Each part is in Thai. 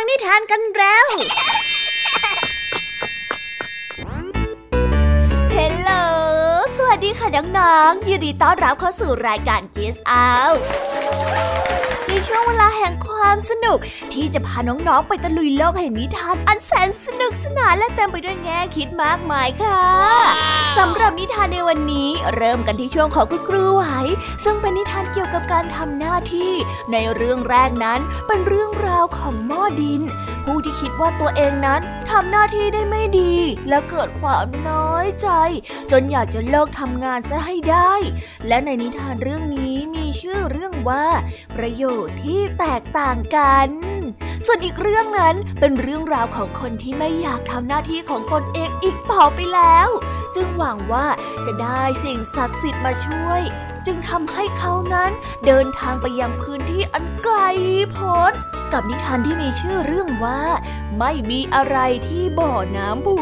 ฟังนิทานกันแล้ว เฮลโหล สวัสดีค่ะน้องๆ ยินดีต้อนรับเข้าสู่รายการกิสอาใน ช่วงเวลาแห่งความสนุก ที่จะพาน้องๆไปตะลุยโลกแห่งนิทานอันแสนสนุกสนานและเต็มไปด้วยแง่คิดมากมายค่ะ สำหรับนิทานในวันนี้เริ่มกันที่ช่วงของคุณครูไหว ซึ่งเป็นนิทานเกี่ยวกับการทำหน้าที่ ในเรื่องแรกนั้นเป็นเรื่องราวของหม้อดิน ผู้ที่คิดว่าตัวเองนั้นทำหน้าที่ได้ไม่ดี และเกิดความน้อยใจ จนอยากจะเลิกทำงานซะให้ได้ และในนิทานเรื่องนี้ มีชื่อเรื่องว่า ประโยชน์ที่แตกต่างกัน ส่วนอีกเรื่องนั้นเป็นเรื่องราวของคนที่ไม่อยากทำหน้าที่ของตนเองอีกต่อไปแล้ว จึงหวังว่าจะได้สิ่งศักดิ์สิทธิ์มาช่วย จึงทำให้เขานั้นเดินทางไปยังพื้นที่อันไกลโพ้นกับนิทานที่มีชื่อเรื่องว่า ไม่มีอะไรที่บ่อน้ำผู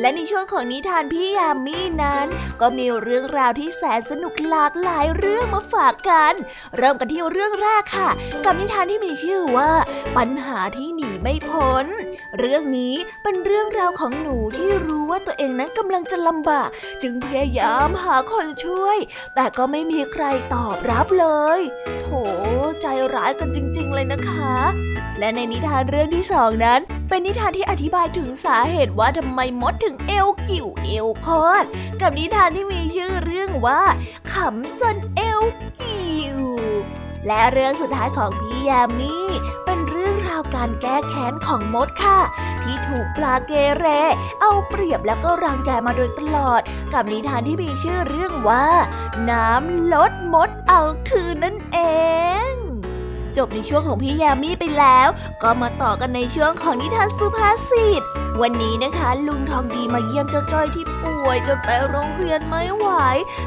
และในช่วงของนิทานพี่ยามีนั้น ก็มีเรื่องราวที่แสนสนุกหลากหลายเรื่องมาฝากกัน เริ่มกันที่เรื่องแรกค่ะ กับนิทานที่มีชื่อว่า ปัญหาที่หนีไม่พ้น เรื่องนี้เป็นเรื่องราวของหนูที่รู้ว่าตัวเองนั้นกำลังจะลำบาก จึงพยายามหาคนช่วย แต่ก็ไม่มีใครตอบรับเลย โถใจร้ายกันจริง ๆ เลยนะคะ และในนิทานเรื่องที่สองนั้น เป็นนิทานที่อธิบายถึงสาเหตุว่าทำไมมดถึงเอวกิ่วเอวคอด กับนิทานที่มีชื่อเรื่องว่าขำจนเอวกิ่วและเรื่องสุดท้ายของพี่ยามีเป็นเรื่องราวการแก้แค้นของมดค่ะ ที่ถูกปลาเกเร เอาเปรียบแล้วก็รังแกมาโดยตลอด กับนิทานที่มีชื่อเรื่องว่า น้ำลดมดเอาคืนนั่นเอง จบในช่วงของพี่ยามีไปแล้ว ก็มาต่อกันในช่วงของนิทานสุภาษิต วันนี้นะคะ ลุงทองดีมาเยี่ยมเจ้าจ้อยที่ป่วยจนไปโรงเรียนไม่ไหว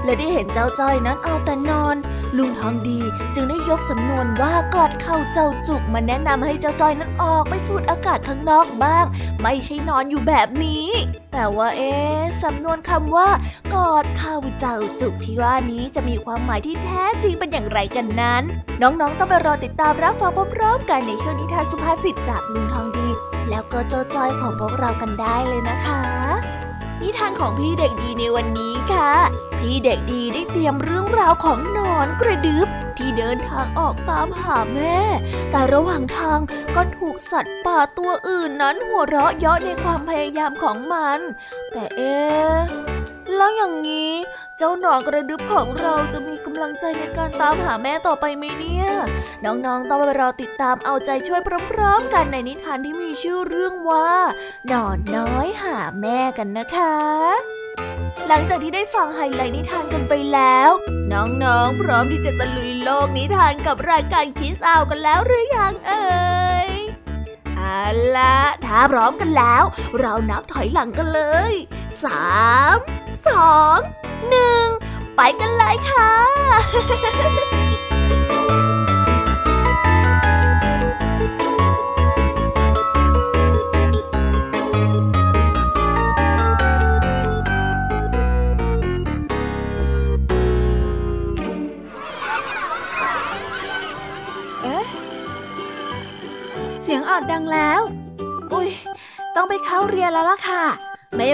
และได้เห็นเจ้าจ้อยนั้นเอาแต่นอน ลุงทองดีจึงได้ยกสำนวนว่ากอดเข่าเจ้าจุกมาแนะนำให้เจ้าจ้อยนั้นออกไปสูดอากาศข้างนอกบ้าง ไม่ใช่นอนอยู่แบบนี้ แต่ว่าเอ๊สำนวนคำว่ากอดเข่าเจ้าจุกที่ว่านี้จะมีความหมายที่แท้จริงเป็นอย่างไรกันนั้น น้องๆต้องไปรอติดตามรับฟังพร้อมๆกันในช่วงนิทานสุภาษิตจากลุงทองดี แล้วก็เจ้าจ้อยของพวกเรากันได้เลยนะคะ นิทานของพี่เด็กดีในวันนี้ค่ะ พี่เด็กดีได้เตรียมเรื่องราวของนอนกระดึบที่เดินทางออกตามหาแม่ แต่ระหว่างทางก็ถูกสัตว์ป่าตัวอื่นนั้นหัวเราะเยาะในความพยายามของมัน แต่เอ๊แล้วอย่างนี้ เจ้าหนอนกระดึบของเราจะมีกำลังใจในการตามหาแม่ต่อไปไหมเนี่ย น้องๆ ต้องไปรอติดตามเอาใจช่วยพร้อมๆกันในนิทานที่มีชื่อเรื่องว่าหนอนน้อยหาแม่กันนะคะหลังจากที่ได้ฟังไฮไลท์นิทานกันไปแล้ว น้องๆ พร้อมที่จะตะลุยโลกนิทานกับรายการคิสอาวกันแล้วหรือยังเอ่ย เอาละถ้าพร้อมกันแล้ว เรานับถอยหลังกันเลยสามสองหนึ่งไปกันเลยค่ะ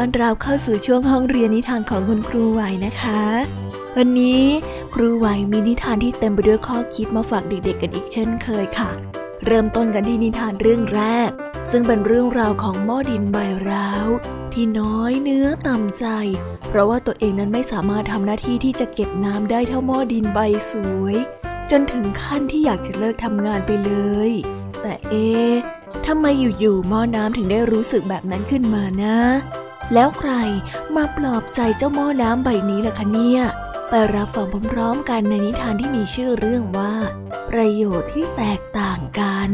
ต้อนรับเข้าสู่ช่วงห้องเรียนนิทานของคุณครูไหวนะคะ วันนี้ครูไหวมีนิทานที่เต็มไปด้วยข้อคิดมาฝากเด็กๆกันอีกเช่นเคยค่ะ เริ่มต้นกันที่นิทานเรื่องแรก ซึ่งเป็นเรื่องราวของหม้อดินใบร้าว ที่น้อยเนื้อต่ำใจ เพราะว่าตัวเองนั้นไม่สามารถทำหน้าที่ที่จะเก็บน้ำได้เท่าหม้อดินใบสวย จนถึงขั้นที่อยากจะเลิกทำงานไปเลย แต่เอ๊ะทำไมอยู่ๆหม้อน้ำถึงได้รู้สึกแบบนั้นขึ้นมานะ แล้วใครมาปลอบใจเจ้าหม้อน้ำใบนี้ล่ะคะเนี่ย ไปรับฟังพร้อมๆกันในนิทานที่มีชื่อเรื่องว่า ประโยชน์ที่แตกต่างกัน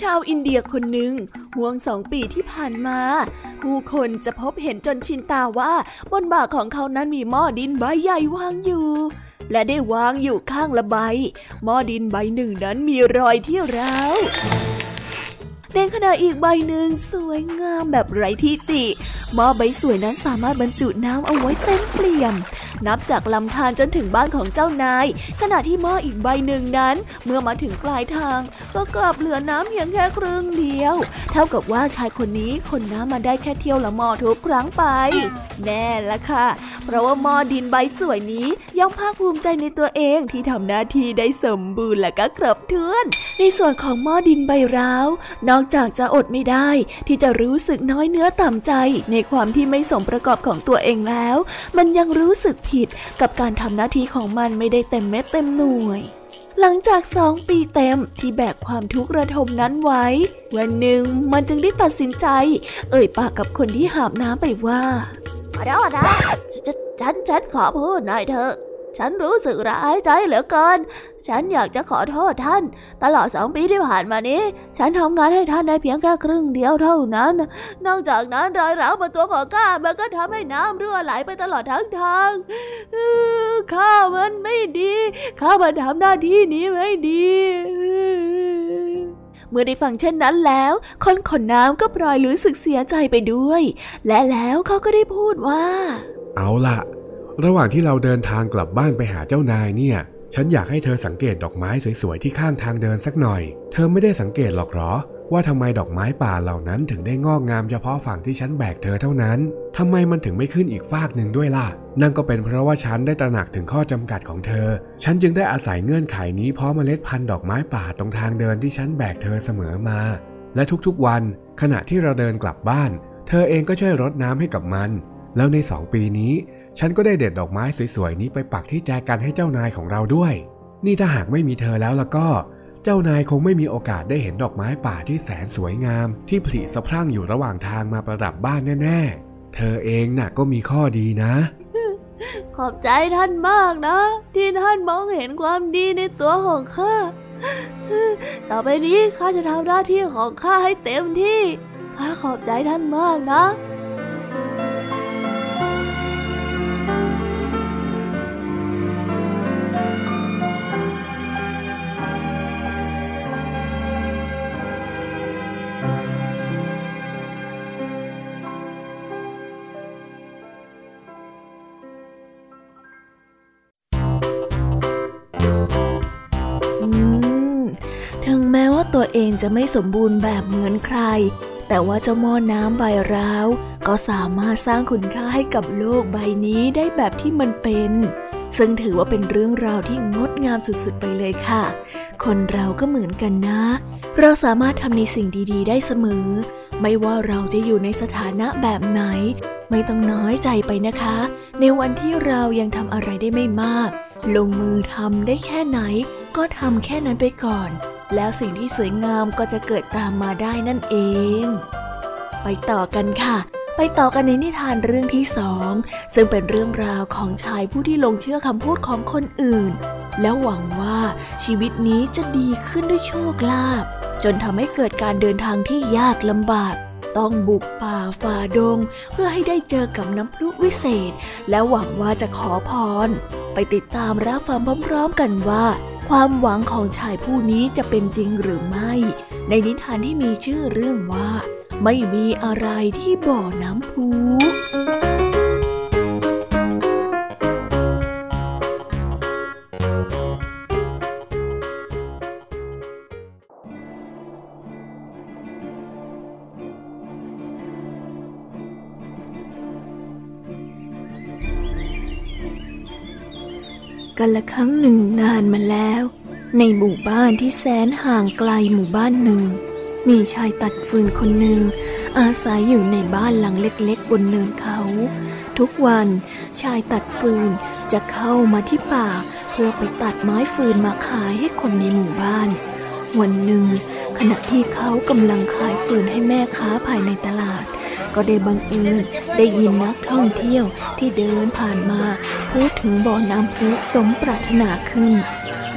ชาวอินเดียคนหนึ่งห่วงสองปีที่ผ่านมา ผู้คนจะพบเห็นจนชินตาว่า บนบ่าของเขานั้นมีหม้อดินใบใหญ่วางอยู่ และได้วางอยู่ข้างละใบ หม้อดินใบหนึ่งนั้นมีรอยที่ร้าวในขณะอีกใบหนึ่งสวยงามแบบไร้ที่ติหม้อใบสวยนั้นสามารถบรรจุน้ำเอาไว้เต็มเปี่ยม นับจากลำธารจนถึงบ้านของเจ้านาย ขณะที่หม้ออีกใบหนึ่งนั้น เมื่อมาถึงปลายทาง ก็กลับเหลือน้ำเพียงแค่ครึ่งเดียว เท่ากับว่าชายคนนี้คนน้ำมาได้แค่เที่ยวละหม้อทุกครั้งไป แน่ละค่ะ เพราะว่าหม้อดินใบสวยนี้ย่อมภาคภูมิใจในตัวเองที่ทำหน้าที่ได้สมบูรณ์และก็ครบถ้วน ในส่วนของหม้อดินใบร้าว นอกจากจะอดไม่ได้ ที่จะรู้สึกน้อยเนื้อต่ำใจ ในความที่ไม่สมประกอบของตัวเองแล้ว มันยังรู้สึกผิดกับการทำหน้าที่ของมันไม่ได้เต็มเม็ดเต็มหน่วย หลังจากสองปีเต็มที่แบกความทุกข์ระทมนั้นไว้ วันหนึ่งมันจึงได้ตัดสินใจ เอ่ยปากกับคนที่หาบน้ำไปว่าขอโทษนะฉันฉันขอพูดหน่อยเถอะ ฉันรู้สึกร้ายใจเหลือเกิน ฉันอยากจะขอโทษท่าน ตลอดสองปีที่ผ่านมานี้ ฉันทำงานให้ท่านได้เพียงแค่ครึ่งเดียวเท่านั้น นอกจากนั้นรอยร้าวบนตัวของข้ามันก็ทำให้น้ำรั่วไหลไปตลอดทั้งทางข้ามันไม่ดี ข้ามันทำหน้าที่นี้ไม่ดีเมื่อได้ฟังเช่นนั้นแล้ว คนขนน้ำก็ปล่อยรู้สึกเสียใจไปด้วย และแล้วเขาก็ได้พูดว่า เอาล่ะ ระหว่างที่เราเดินทางกลับบ้านไปหาเจ้านายเนี่ย ฉันอยากให้เธอสังเกตดอกไม้สวยๆที่ข้างทางเดินสักหน่อย เธอไม่ได้สังเกตหรอกหรอ ว่าทำไมดอกไม้ป่าเหล่านั้นถึงได้งอกงามเฉพาะฝั่งที่ฉันแบกเธอเท่านั้นทำไมมันถึงไม่ขึ้นอีกฟากหนึ่งด้วยล่ะ นั่นก็เป็นเพราะว่าฉันได้ตระหนักถึงข้อจำกัดของเธอ ฉันจึงได้อาศัยเงื่อนไขนี้เพราะเมล็ดพันธุ์ดอกไม้ป่าตรงทางเดินที่ฉันแบกเธอเสมอมา และทุกๆวัน ขณะที่เราเดินกลับบ้าน เธอเองก็ช่วยรดน้ำให้กับมัน แล้วในสองปีนี้ ฉันก็ได้เด็ดดอกไม้สวยๆนี้ไปปักที่แจกันให้เจ้านายของเราด้วย นี่ถ้าหากไม่มีเธอแล้วแล้วก็ เจ้านายคงไม่มีโอกาสได้เห็นดอกไม้ป่าที่แสนสวยงาม ที่ผลิสะพรั่งอยู่ระหว่างทางมาประดับบ้านแน่ๆ เธอเองน่ะก็มีข้อดีนะ ขอบใจท่านมากนะ ที่ท่านมองเห็นความดีในตัวของข้า ต่อไปนี้ข้าจะทำหน้าที่ของข้าให้เต็มที่ข้าขอบใจท่านมากนะ เองจะไม่สมบูรณ์แบบเหมือนใคร แต่ว่าเจ้าหม้อน้ำใบร้าว ก็สามารถสร้างคุณค่าให้กับโลกใบนี้ได้แบบที่มันเป็น ซึ่งถือว่าเป็นเรื่องราวที่งดงามสุดๆไปเลยค่ะ คนเราก็เหมือนกันนะ เราสามารถทำในสิ่งดีๆ ได้เสมอ ไม่ว่าเราจะอยู่ในสถานะแบบไหน ไม่ต้องน้อยใจไปนะคะ ในวันที่เรายังทำอะไรได้ไม่มาก ลงมือทำได้แค่ไหนก็ทำแค่นั้นไปก่อน แล้วสิ่งที่สวยงามก็จะเกิดตามมาได้นั่นเอง ไปต่อกันค่ะ ไปต่อกันในนิทานเรื่องที่สอง ซึ่งเป็นเรื่องราวของชายผู้ที่ลงเชื่อคำพูดของคนอื่น แล้วหวังว่าชีวิตนี้จะดีขึ้นด้วยโชคลาภจนทำให้เกิดการเดินทางที่ยากลำบาก ต้องบุกป่าฝ่าดง เพื่อให้ได้เจอกับน้ำพุวิเศษ และหวังว่าจะขอพร ไปติดตามรับฟังพร้อมๆกันว่า ความหวังของชายผู้นี้จะเป็นจริงหรือไม่ ในนิทานที่มีชื่อเรื่องว่า ไม่มีอะไรที่บ่อน้ำพุ กันละครั้งหนึ่งนานมาแล้ว ในหมู่บ้านที่แสนห่างไกลหมู่บ้านหนึ่ง มีชายตัดฟืนคนหนึ่ง อาศัยอยู่ในบ้านหลังเล็กๆบนเนินเขา ทุกวันชายตัดฟืนจะเข้ามาที่ป่า เพื่อไปตัดไม้ฟืนมาขายให้คนในหมู่บ้าน วันหนึ่ง ขณะที่เขากำลังขายฟืนให้แม่ค้าภายในตลาด ก็ได้บังเอิญได้ยินนักท่องเที่ยวที่เดินผ่านมา พูดถึงบ่อน้ำพุสมปรารถนาขึ้น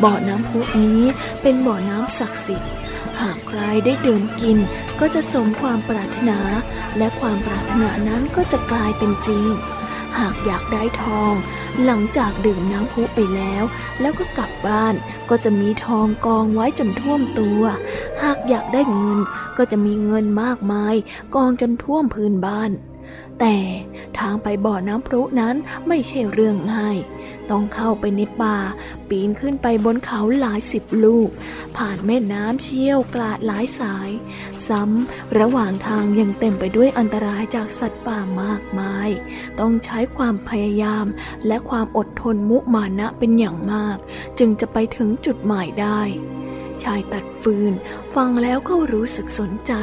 บ่อน้ำพุนี้เป็นบ่อน้ำศักดิ์สิทธิ์ หากใครได้ดื่มกินก็จะสมความปรารถนา และความปรารถนานั้นก็จะกลายเป็นจริง หากอยากได้ทอง หลังจากดื่มน้ำพุไปแล้ว แล้วก็กลับบ้าน ก็จะมีทองกองไว้จนท่วมตัว หากอยากได้เงินก็จะมีเงินมากมาย กองจนท่วมพื้นบ้าน แต่ทางไปบ่อน้ำพุนั้นไม่ใช่เรื่องง่าย ต้องเข้าไปในป่า ปีนขึ้นไปบนเขาหลายสิบลูก ผ่านแม่น้ำเชี่ยวกลาดหลายสาย ซ้ำระหว่างทางยังเต็มไปด้วยอันตรายจากสัตว์ป่ามากมาย ต้องใช้ความพยายามและความอดทนมุมานะเป็นอย่างมาก จึงจะไปถึงจุดหมายได้ ชายตัดฟืน ฟังแล้วก็รู้สึกสนใจ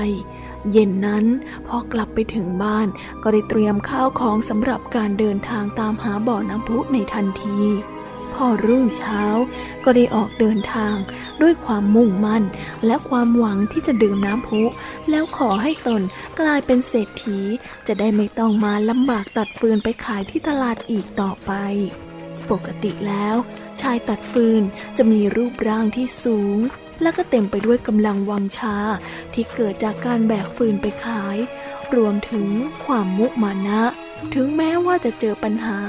เย็นนั้นพอกลับไปถึงบ้านก็ได้เตรียมข้าวของสำหรับการเดินทางตามหาบ่อน้ำพุในทันที พอรุ่งเช้าก็ได้ออกเดินทางด้วยความมุ่งมั่น และความหวังที่จะดื่มน้ำพุ แล้วขอให้ตนกลายเป็นเศรษฐี จะได้ไม่ต้องมาลำบากตัดฟืนไปขายที่ตลาดอีกต่อไป ปกติแล้ว ชายตัดฟืนจะมีรูปร่างที่สูง และก็เต็มไปด้วยกำลังวังชาที่เกิดจากการแบกฟืนไปขาย รวมถึงความมุมานะ ถึงแม้ว่าจะเจอปัญหา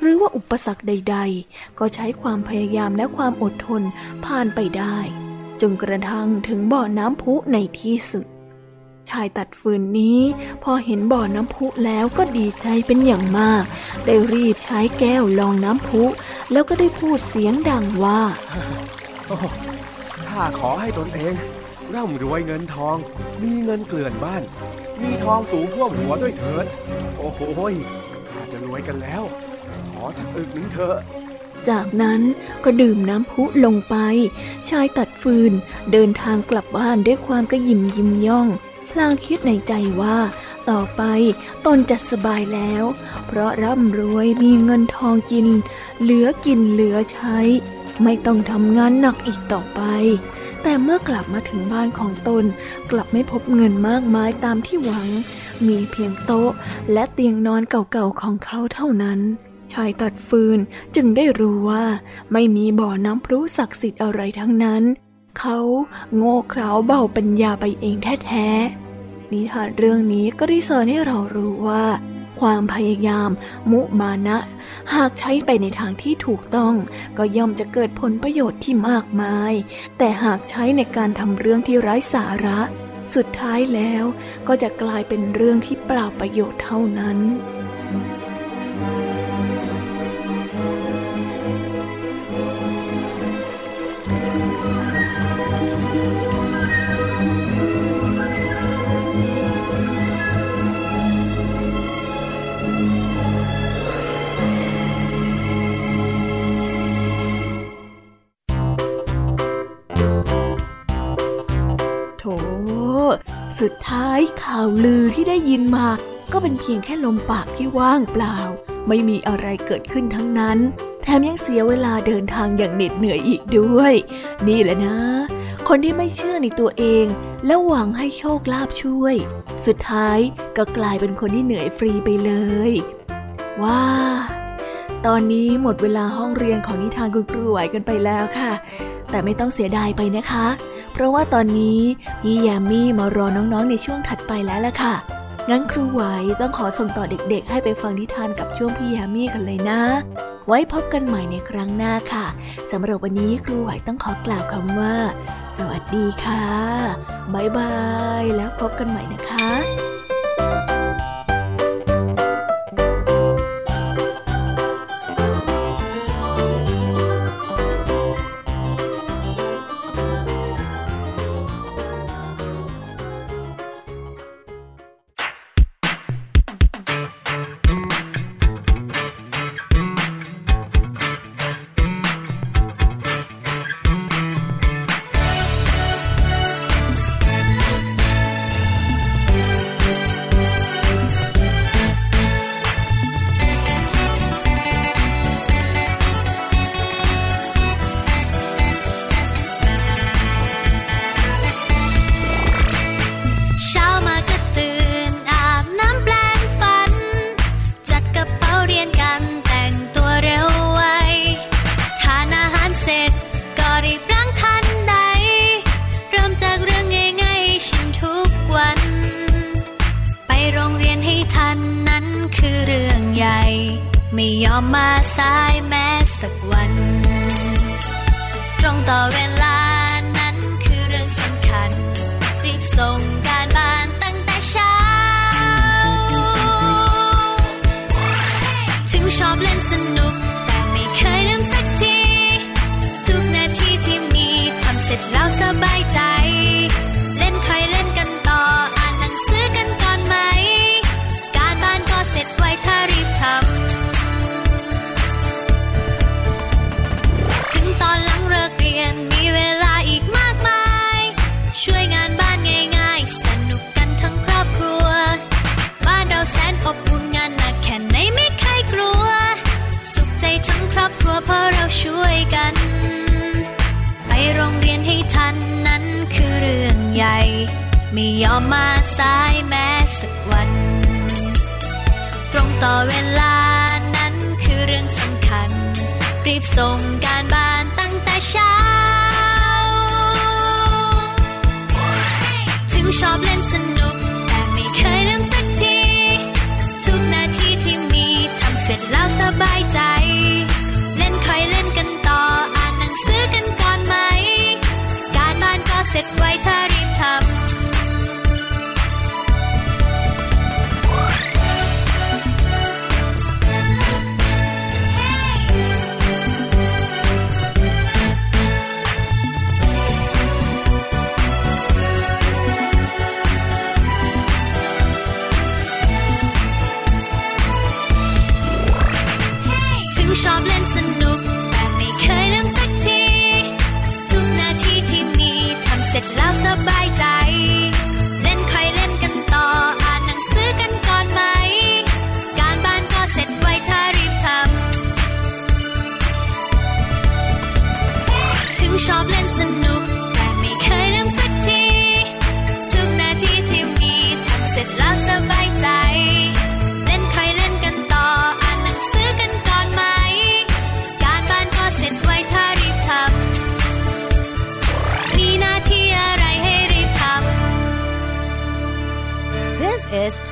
หรือว่าอุปสรรคใด ๆ ก็ใช้ความพยายามและความอดทนผ่านไปได้ จนกระทั่งถึงบ่อน้ำพุในที่สุด ชายตัดฟืนนี้ พอเห็นบ่อน้ำพุแล้วก็ดีใจเป็นอย่างมาก ได้รีบใช้แก้วลองน้ำพุ แล้วก็ได้พูดเสียงดังว่า ข้าขอให้ตนเอง ร่ำรวยเงินทอง มีเงินเกลื่อนบ้าน มีทองสูงท่วมหัวด้วยเถิด โอ้โหข้าจะรวยกันแล้ว ขอสักอึกหนึ่งเถอะจากนั้นก็ดื่มน้ำพุลงไป ชายตัดฟืน เดินทางกลับบ้านด้วยความกระยิมยิ้มย่อง พลางคิดในใจว่า ต่อไปตนจะสบายแล้ว เพราะร่ำรวยมีเงินทองกิน เหลือกินเหลือใช้ ไม่ต้องทำงานหนักอีกต่อไป แต่เมื่อกลับมาถึงบ้านของตน กลับไม่พบเงินมากมายตามที่หวัง มีเพียงโต๊ะและเตียงนอนเก่าๆของเขาเท่านั้น ชายตัดฟืนจึงได้รู้ว่า ไม่มีบ่อน้ำพรุศักดิ์สิทธิ์อะไรทั้งนั้น เขาโง่เขลาเบาปัญญาไปเองแท้ๆนิทานเรื่องนี้ก็ได้สอนให้เรารู้ว่า ความพยายาม มุมานะ หากใช้ไปในทางที่ถูกต้อง ก็ย่อมจะเกิดผลประโยชน์ที่มากมาย แต่หากใช้ในการทำเรื่องที่ไร้สาระ สุดท้ายแล้วก็จะกลายเป็นเรื่องที่เปล่าประโยชน์เท่านั้น สุดท้ายข่าวลือที่ได้ยินมา ก็เป็นเพียงแค่ลมปากที่ว่างเปล่า ไม่มีอะไรเกิดขึ้นทั้งนั้น แถมยังเสียเวลาเดินทางอย่างเหน็ดเหนื่อยอีกด้วย นี่แหละนะ คนที่ไม่เชื่อในตัวเอง และหวังให้โชคลาภช่วย สุดท้ายก็กลายเป็นคนที่เหนื่อยฟรีไปเลย ว้าตอนนี้หมดเวลาห้องเรียนของนิทานคุณครูไหวกันไปแล้วค่ะ แต่ไม่ต้องเสียดายไปนะคะ เพราะว่าตอนนี้พี่ยามีมารอน้องๆในช่วงถัดไปแล้วล่ะค่ะ งั้นครูไหวต้องขอส่งต่อเด็กๆ ให้ไปฟังนิทานกับช่วงพี่ยามีกันเลยนะ ไว้พบกันใหม่ในครั้งหน้าค่ะสำหรับวันนี้ครูไหวต้องขอกล่าวคำว่า สวัสดีค่ะ บ๊ายบาย แล้วพบกันใหม่นะคะ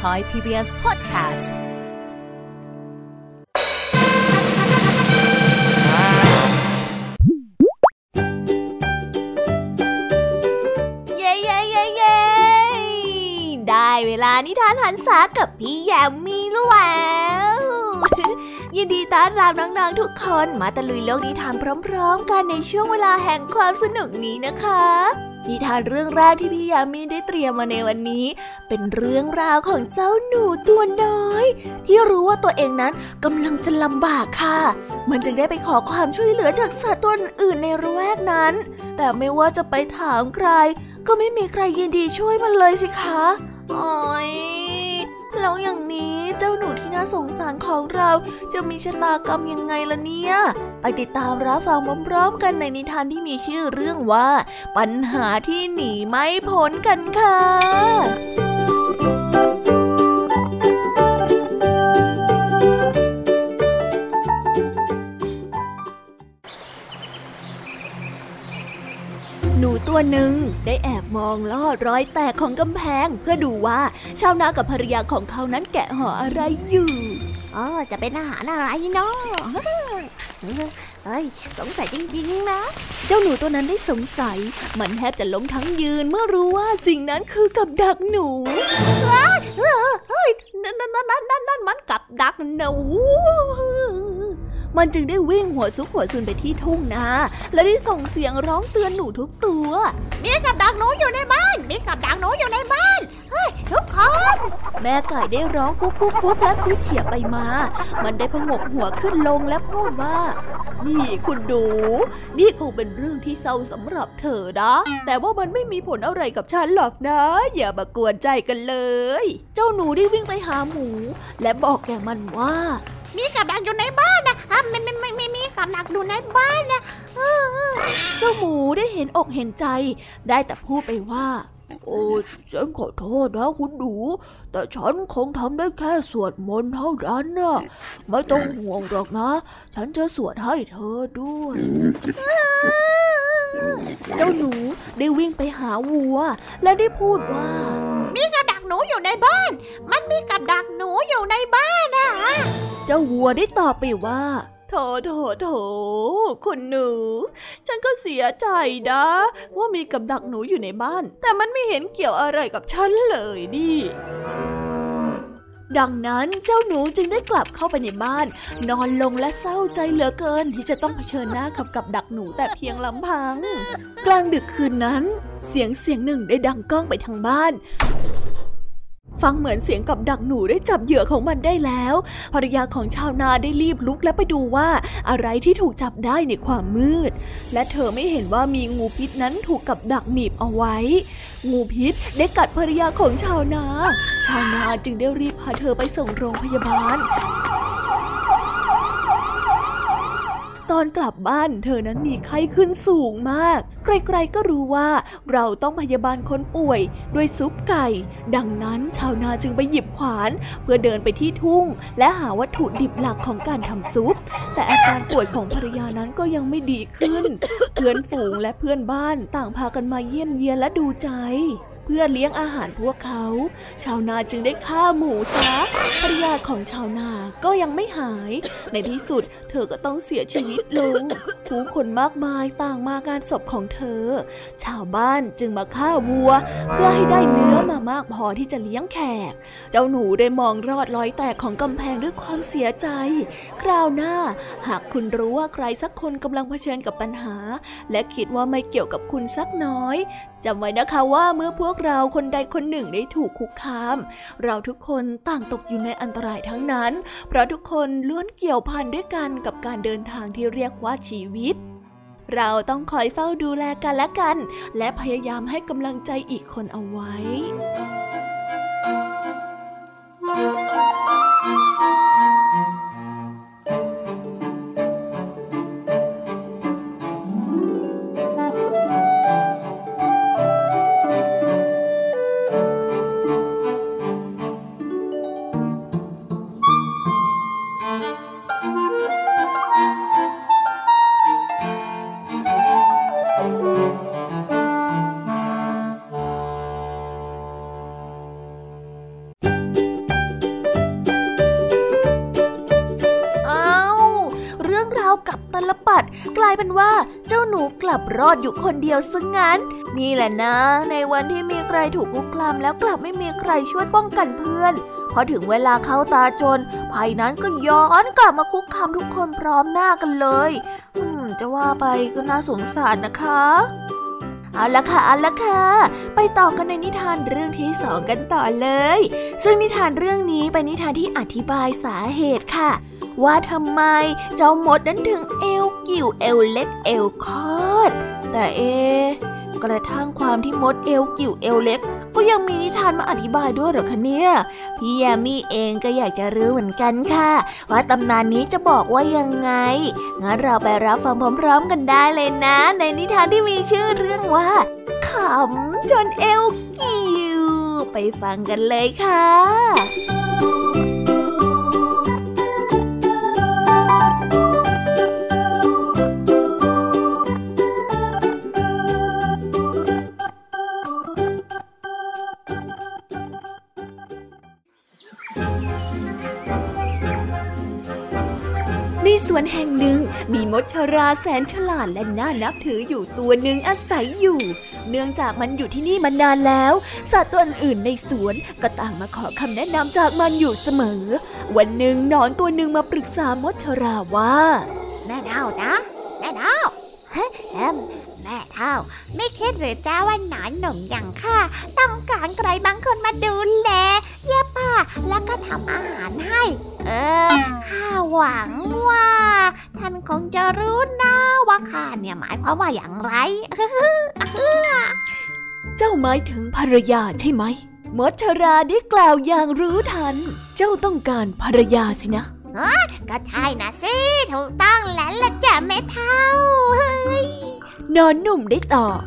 Thai PBS Podcast. เย้เย้เย้เย้ได้เวลานิทานหันษากับพี่แยมมีแล้วยินดีต้อนรับน้องๆทุกคนมาตะลุยโลกนิทานพร้อม ๆ กันในช่วงเวลาแห่งความสนุกนี้นะคะ นิทานเรื่องแรกที่พี่ยามีได้เตรียมมาในวันนี้ เป็นเรื่องราวของเจ้าหนูตัวน้อย ที่รู้ว่าตัวเองนั้นกำลังจะลำบากค่ะ มันจึงได้ไปขอความช่วยเหลือจากสัตว์ตัวอื่นในระแวกนั้น แต่ไม่ว่าจะไปถามใคร ก็ไม่มีใครยินดีช่วยมันเลยสิคะโอ้ย แล้วอย่างนี้เจ้าหนูที่น่าสงสารของเราจะมีชะตากรรมยังไงล่ะเนี่ย ไปติดตามรับฟังพร้อมๆกันในนิทานที่มีชื่อเรื่องว่า ปัญหาที่หนีไม่พ้นกันค่ะ ตัวหนึ่งได้แอบมองลอดรอยแตกของกำแพง เพื่อดูว่าชาวนากับภรรยาของเขานั้นแกะห่ออะไรอยู่อ๋อจะเป็นอาหารอะไรเนาะเฮ้ยสงสัยจริงๆนะ เจ้าหนูตัวนั้นได้สงสัย มันแทบจะล้มทั้งยืนเมื่อรู้ว่าสิ่งนั้นคือกับดักหนูเฮ้ยเฮ้ยเฮ้ยนั่นนั่นนั่นนั่นนั่นมันกับดักหนู มันจึงได้วิ่งหัวซุกหัวซุนไปที่ทุ่งนาและได้ส่งเสียงร้องเตือนหนูทุกตัว มีกับดักหนูอยู่ในบ้าน มีกับดักหนูอยู่ในบ้านเฮ้ยทุกคนแม่ไก่ได้ร้องกุ๊กกุ๊กกุ๊กและคุยเขี่ยไปมา มันได้พงกหัวขึ้นลงและพูดว่า นี่คุณดู นี่คงเป็นเรื่องที่เศร้าสำหรับเธอนะ แต่ว่ามันไม่มีผลอะไรกับฉันหรอกนะ อย่ามากวนใจกันเลย เจ้าหนูได้วิ่งไปหาหมู และบอกแกมันว่า มีกับดักอยู่ในบ้านนะอะไม่ไม่ไม่ไม่มีกับดักอยู่ในบ้านนะเจ้าหมูได้เห็นอกเห็นใจ ได้แต่พูดไปว่า โอ้ฉันขอโทษนะคุณหนู แต่ฉันคงทำได้แค่สวดมนต์เท่านั้นนะไม่ต้องห่วงหรอกนะ ฉันจะสวดให้เธอด้วย เจ้าหนูได้วิ่งไปหาวัว และได้พูดว่า มีกับดักหนูอยู่ในบ้าน มันมีกับดักหนูอยู่ในบ้านนะเจ้าวัวได้ตอบไปว่าโถโถโถคุณหนู ฉันก็เสียใจนะ ว่ามีกับดักหนูอยู่ในบ้าน แต่มันไม่เห็นเกี่ยวอะไรกับฉันเลยนี่ ดังนั้นเจ้าหนูจึงได้กลับเข้าไปในบ้าน นอนลงและเศร้าใจเหลือเกินที่จะต้องเผชิญหน้ากับกับดักหนูแต่เพียงลำพัง กลางดึกคืนนั้น เสียงเสียงหนึ่งได้ดังก้องไปทางบ้าน ฟังเหมือนเสียงกับดักหนูได้จับเหยื่อของมันได้แล้ว ภรรยาของชาวนาได้รีบลุกและไปดูว่าอะไรที่ถูกจับได้ในความมืด และเธอไม่เห็นว่ามีงูพิษนั้นถูกกับดักหนีบเอาไว้ งูพิษได้กัดภรรยาของชาวนา ชาวนาจึงได้รีบพาเธอไปส่งโรงพยาบาลตอนกลับบ้านเธอนั้นมีไข้ขึ้นสูงมาก ใครๆก็รู้ว่าเราต้องพยาบาลคนป่วยด้วยซุปไก่ ดังนั้นชาวนาจึงไปหยิบขวาน เพื่อเดินไปที่ทุ่ง และหาวัตถุดิบหลักของการทำซุป แต่อาการป่วยของภรรยานั้นก็ยังไม่ดีขึ้น เพื่อนฝูงและเพื่อนบ้านต่างพากันมาเยี่ยมเยียนและดูใจ เพื่อเลี้ยงอาหารพวกเขา ชาวนาจึงได้ฆ่าหมูซะภรรยาของชาวนาก็ยังไม่หาย ในที่สุดเธอก็ต้องเสียชีวิตลง ผู้คนมากมายต่างมางานศพของเธอ ชาวบ้านจึงมาฆ่าวัว เพื่อให้ได้เนื้อมามากพอที่จะเลี้ยงแขก เจ้าหนูได้มองรอดรอยแตกของกำแพงด้วยความเสียใจ คราวหน้า หากคุณรู้ว่าใครสักคนกำลังเผชิญกับปัญหา และคิดว่าไม่เกี่ยวกับคุณสักน้อย จำไว้นะคะว่าเมื่อพวกเราคนใดคนหนึ่งได้ถูกคุกคาม เราทุกคนต่างตกอยู่ในอันตรายทั้งนั้น เพราะทุกคนล้วนเกี่ยวพันด้วยกันกับการเดินทางที่เรียกว่าชีวิต เราต้องคอยเฝ้าดูแลกันและกัน และพยายามให้กำลังใจอีกคนเอาไว้เอ เป็นว่า เจ้าหนูกลับรอดอยู่คนเดียวซะงงั้น นี่แหละนะ ในวันที่มีใครถูกคุกคามแล้วกลับไม่มีใครช่วยป้องกันเพื่อนพอถึงเวลาเข้าตาจนภัยนั้นก็ย้อนกลับมาคุกคามทุกคนพร้อมหน้ากันเลยอืมจะว่าไปก็น่าสงสารนะคะเอาละค่ะเอาละค่ะ ไปต่อกันในนิทานเรื่องที่สองกันต่อเลย ซึ่งนิทานเรื่องนี้เป็นนิทานที่อธิบายสาเหตุค่ะ ว่าทำไมเจ้ามดนั้นถึงเอวกิ่วเอวเล็กเอวคอด แต่เอกระทั่งความที่มดเอวกิ่วเอวเล็ก ก็ยังมีนิทานมาอธิบายด้วยหรอคะเนี่ย พี่ยามีเองก็อยากจะรู้เหมือนกันค่ะ ว่าตำนานนี้จะบอกว่ายังไง งั้นเราไปรับฟังพร้อมๆกันได้เลยนะ ในนิทานที่มีชื่อเรื่องว่าขำจนเอวกิ่วไปฟังกันเลยค่ะ วนแห่งหนึ่ง มีมดชราแสนฉลาดและน่านับถืออยู่ตัวหนึ่งอาศัยอยู่ เนื่องจากมันอยู่ที่นี่มานานแล้ว สัตว์ตัวอื่นในสวนก็ต่างมาขอคำแนะนำจากมันอยู่เสมอ วันหนึ่งนอนตัวหนึ่งมาปรึกษามดชราว่า แม่เท่านะ แม่เท่าเฮ้แอมแม่เท่า ไม่คิดหรือจ้าว่าหนอนหนุ่มอย่างข้าต้องการใครบางคนมาดูแลเย็บผ้าแล้วก็ทำอาหาร ให้ เออ ข้าหวังว่า ท่านคงจะรู้นะว่าข้าเนี่ยหมายความว่าอย่างไร เจ้าหมายถึงภรรยาใช่ไหมมดชราได้กล่าวอย่างรู้ทัน เจ้าต้องการภรรยาสินะก็ใช่นะสิ ถูกต้องแล้วล่ะจ้ะแม่เท่าเฮ้ยนอนหนุ่มได้ตอบ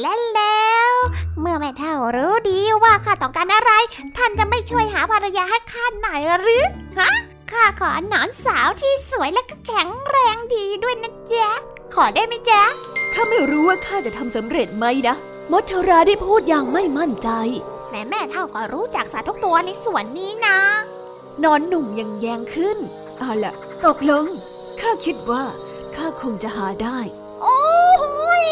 และแล้ว เมื่อแม่เท่ารู้ดีว่าข้าต้องการอะไร ท่านจะไม่ช่วยหาภรรยาให้ข้าหน่อยหรือฮะข้าขอหนอนสาวที่สวยและก็แข็งแรงดีด้วยนะจ๊ะขอได้ไหมจ๊ะข้าไม่รู้ว่าข้าจะทำสำเร็จไหมนะมดชราได้พูดอย่างไม่มั่นใจแม่แม่เท่าก็รู้จักสัตว์ทุกตัวในสวนนี้นะ นอนหนุ่มยังแยงขึ้น เอาล่ะ ตกลง ข้าคิดว่า ข้าคงจะหาได้ โอ้ย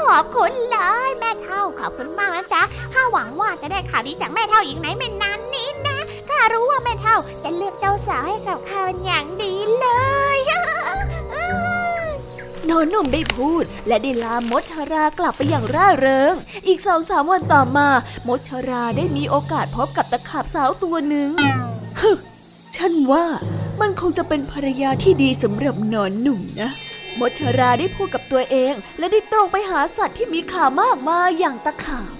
ขอบคุณเลยแม่เท่าขอบคุณมากนะจ๊ะข้าหวังว่าจะได้ข่าวดีจากแม่เท่าอีกไหนไม่นานนี้นะข้ารู้ว่าแม่เท่าจะเลือกเจ้าสาวให้กับข้าเป็นอย่างดีเลยนอนหนุ่มได้พูด และได้ลามดชารากลับไปอย่างร่าเริง อีกสองสามวันต่อมา มดชาราได้มีโอกาสพบกับตะขาบสาวตัวหนึ่งฮึฉันว่ามันคงจะเป็นภรรยาที่ดีสำหรับนอนหนุ่มนะ มดชราได้พูดกับตัวเอง และได้ตรงไปหาสัตว์ที่มีขามากมายอย่างตะขาบ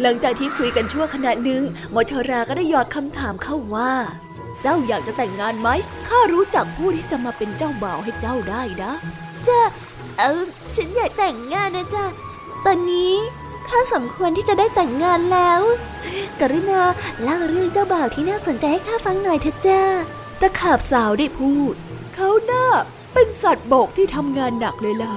หลังจากที่คุยกันชั่วขณะหนึ่งมดชราก็ได้หยอดคำถามเข้าว่า เจ้าอยากจะแต่งงานไหมข้ารู้จักผู้ที่จะมาเป็นเจ้าบ่าวให้เจ้าได้นะจ้าเออฉันอยากแต่งงานนะจ๊ะตอนนี้ข้าสมควรที่จะได้แต่งงานแล้ว กรุณาเล่าเรื่องเจ้าบ่าวที่น่าสนใจให้ข้าฟังหน่อยเถอะจ้าตะขาบสาวได้พูด เขาน่า เป็นสัตว์บกที่ทำงานหนักเลยล่ะ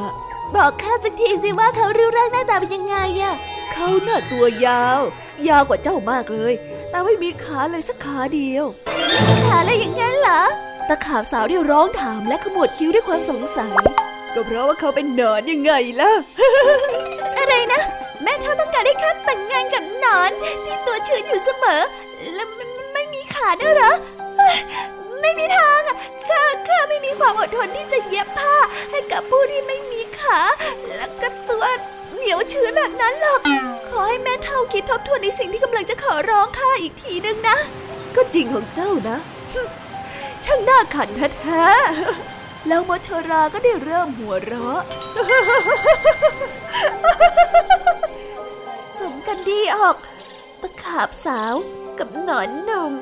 บอกข้าสักทีสิว่าเขารูปร่างหน้าตาเป็นยังไงอะเขาหน่ะตัวยาว ยาวกว่าเจ้ามากเลย แต่ไม่มีขาเลยสักขาเดียว ขาอะไรอย่างนั้นเหรอตะขาบสาวได้ร้องถามและขมวดคิ้วด้วยความสงสัย ก็เพราะว่าเขาเป็นหนอนยังไงล่ะ อะไรนะ แม่เท่าต้องการให้ข้าแต่งงานกับหนอน ที่ตัวชื้นอยู่เสมอ แล้วไม่มีขาด้วยเหรอ ไม่มีทางอะข้าข้าไม่มีความอดทนที่จะเย็บผ้า ให้กับผู้ที่ไม่มีขา แล้วก็ตัวเหนียวชื้นแบบนั้นหรอก ขอให้แม่เท่าคิดทบทวนในสิ่งที่กำลังจะขอร้องข้าอีกทีนึงนะ ก็จริงของเจ้านะ ช่างน่าขันแท้ๆแล้วมดชราก็ได้เริ่มหัวเราะสมกันดีออก ตะขาบสาวกับหนอนหนุ่ม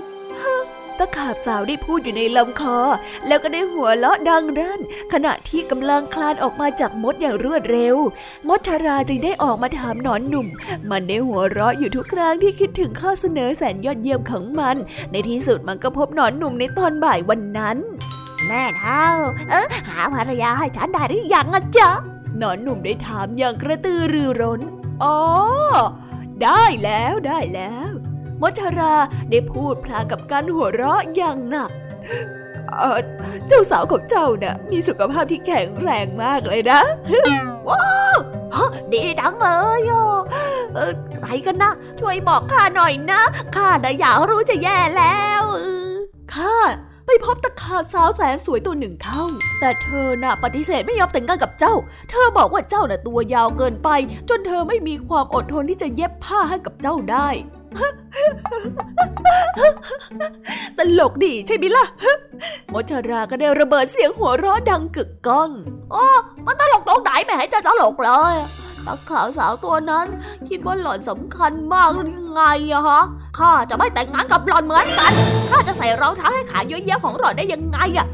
ตะขาบสาวได้พูดอยู่ในลำคอ แล้วก็ได้หัวเราะดังรั่น ขณะที่กำลังคลานออกมาจากมดอย่างรวดเร็ว มดชาราจึงได้ออกมาถามหนอนหนุ่ม มันได้หัวเราะอยู่ทุกครั้งที่คิดถึงข้อเสนอแสนยอดเยี่ยมของมัน ในที่สุดมันก็พบหนอนหนุ่มในตอนบ่ายวันนั้น แม่เท่า เออหาภรรยาให้ฉันได้หรือยังอะจ๊ะหนอนหนุ่มได้ถามอย่างกระตือรือร้นอ๋อได้แล้วได้แล้ว มดชราได้พูดพลางกับการหัวเราะอย่างหนักเจ้าสาวของเจ้าน่ะมีสุขภาพที่แข็งแรงมากเลยนะ ว้าวดีจังเลยอะเออใครกันนะ ช่วยบอกข้าหน่อยนะข้าน่ะอยากรู้จะแย่แล้วข้าไปพบตะขาบสาวแสนสวยตัวหนึ่งเข้า แต่เธอน่ะปฏิเสธไม่ยอมแต่งงานกับเจ้า เธอบอกว่าเจ้าน่ะตัวยาวเกินไป จนเธอไม่มีความอดทนที่จะเย็บผ้าให้กับเจ้าได้ ตลกดีใช่ไหมล่ะมชราก็ได้ระเบิดเสียงหัวเราะดังกึกก้องโอ้มันตลกตรงไหนแม่ให้เจะตลกเลยตาขาวสาวตัวนั้น คิดว่าหล่อนสำคัญมากหรือยังไงอะฮะข้าจะไม่แต่งงานกับหล่อนเหมือนกันข้าจะใส่รองเท้าให้ขาเยอะแยะของหล่อนได้ยังไงอะ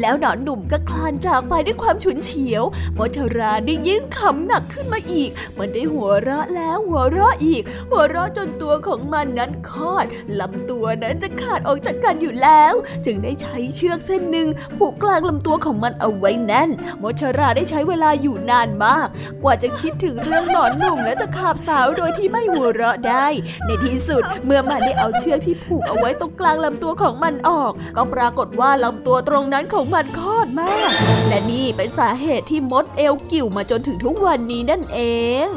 แล้วหนอนหนุ่มก็คลานจากไปด้วยความฉุนเฉียวมชราได้ยิ่งขำหนักขึ้นมาอีก มันได้หัวเราะแล้วหัวเราะอีก หัวเราะจนตัวของมันนั้นคลอดลำตัวนั้นจะขาดออกจากกันอยู่แล้ว จึงได้ใช้เชือกเส้นหนึ่งผูกกลางลำตัวของมันเอาไว้แน่นมชราได้ใช้เวลาอยู่นานมาก กว่าจะคิดถึงเรื่องหนอนหนุ่มและตะขาบสาวโดยที่ไม่หัวเราะได้ ในที่สุดเมื่อมันได้เอาเชือกที่ผูกเอาไว้ตรงกลางลำตัวของมันออก ก็ปรากฏว่าลำตัวตรงนั้นของของมันคลอดมาก และนี่เป็นสาเหตุที่มดเอวกิ่วมาจนถึงทุกวันนี้นั่นเอง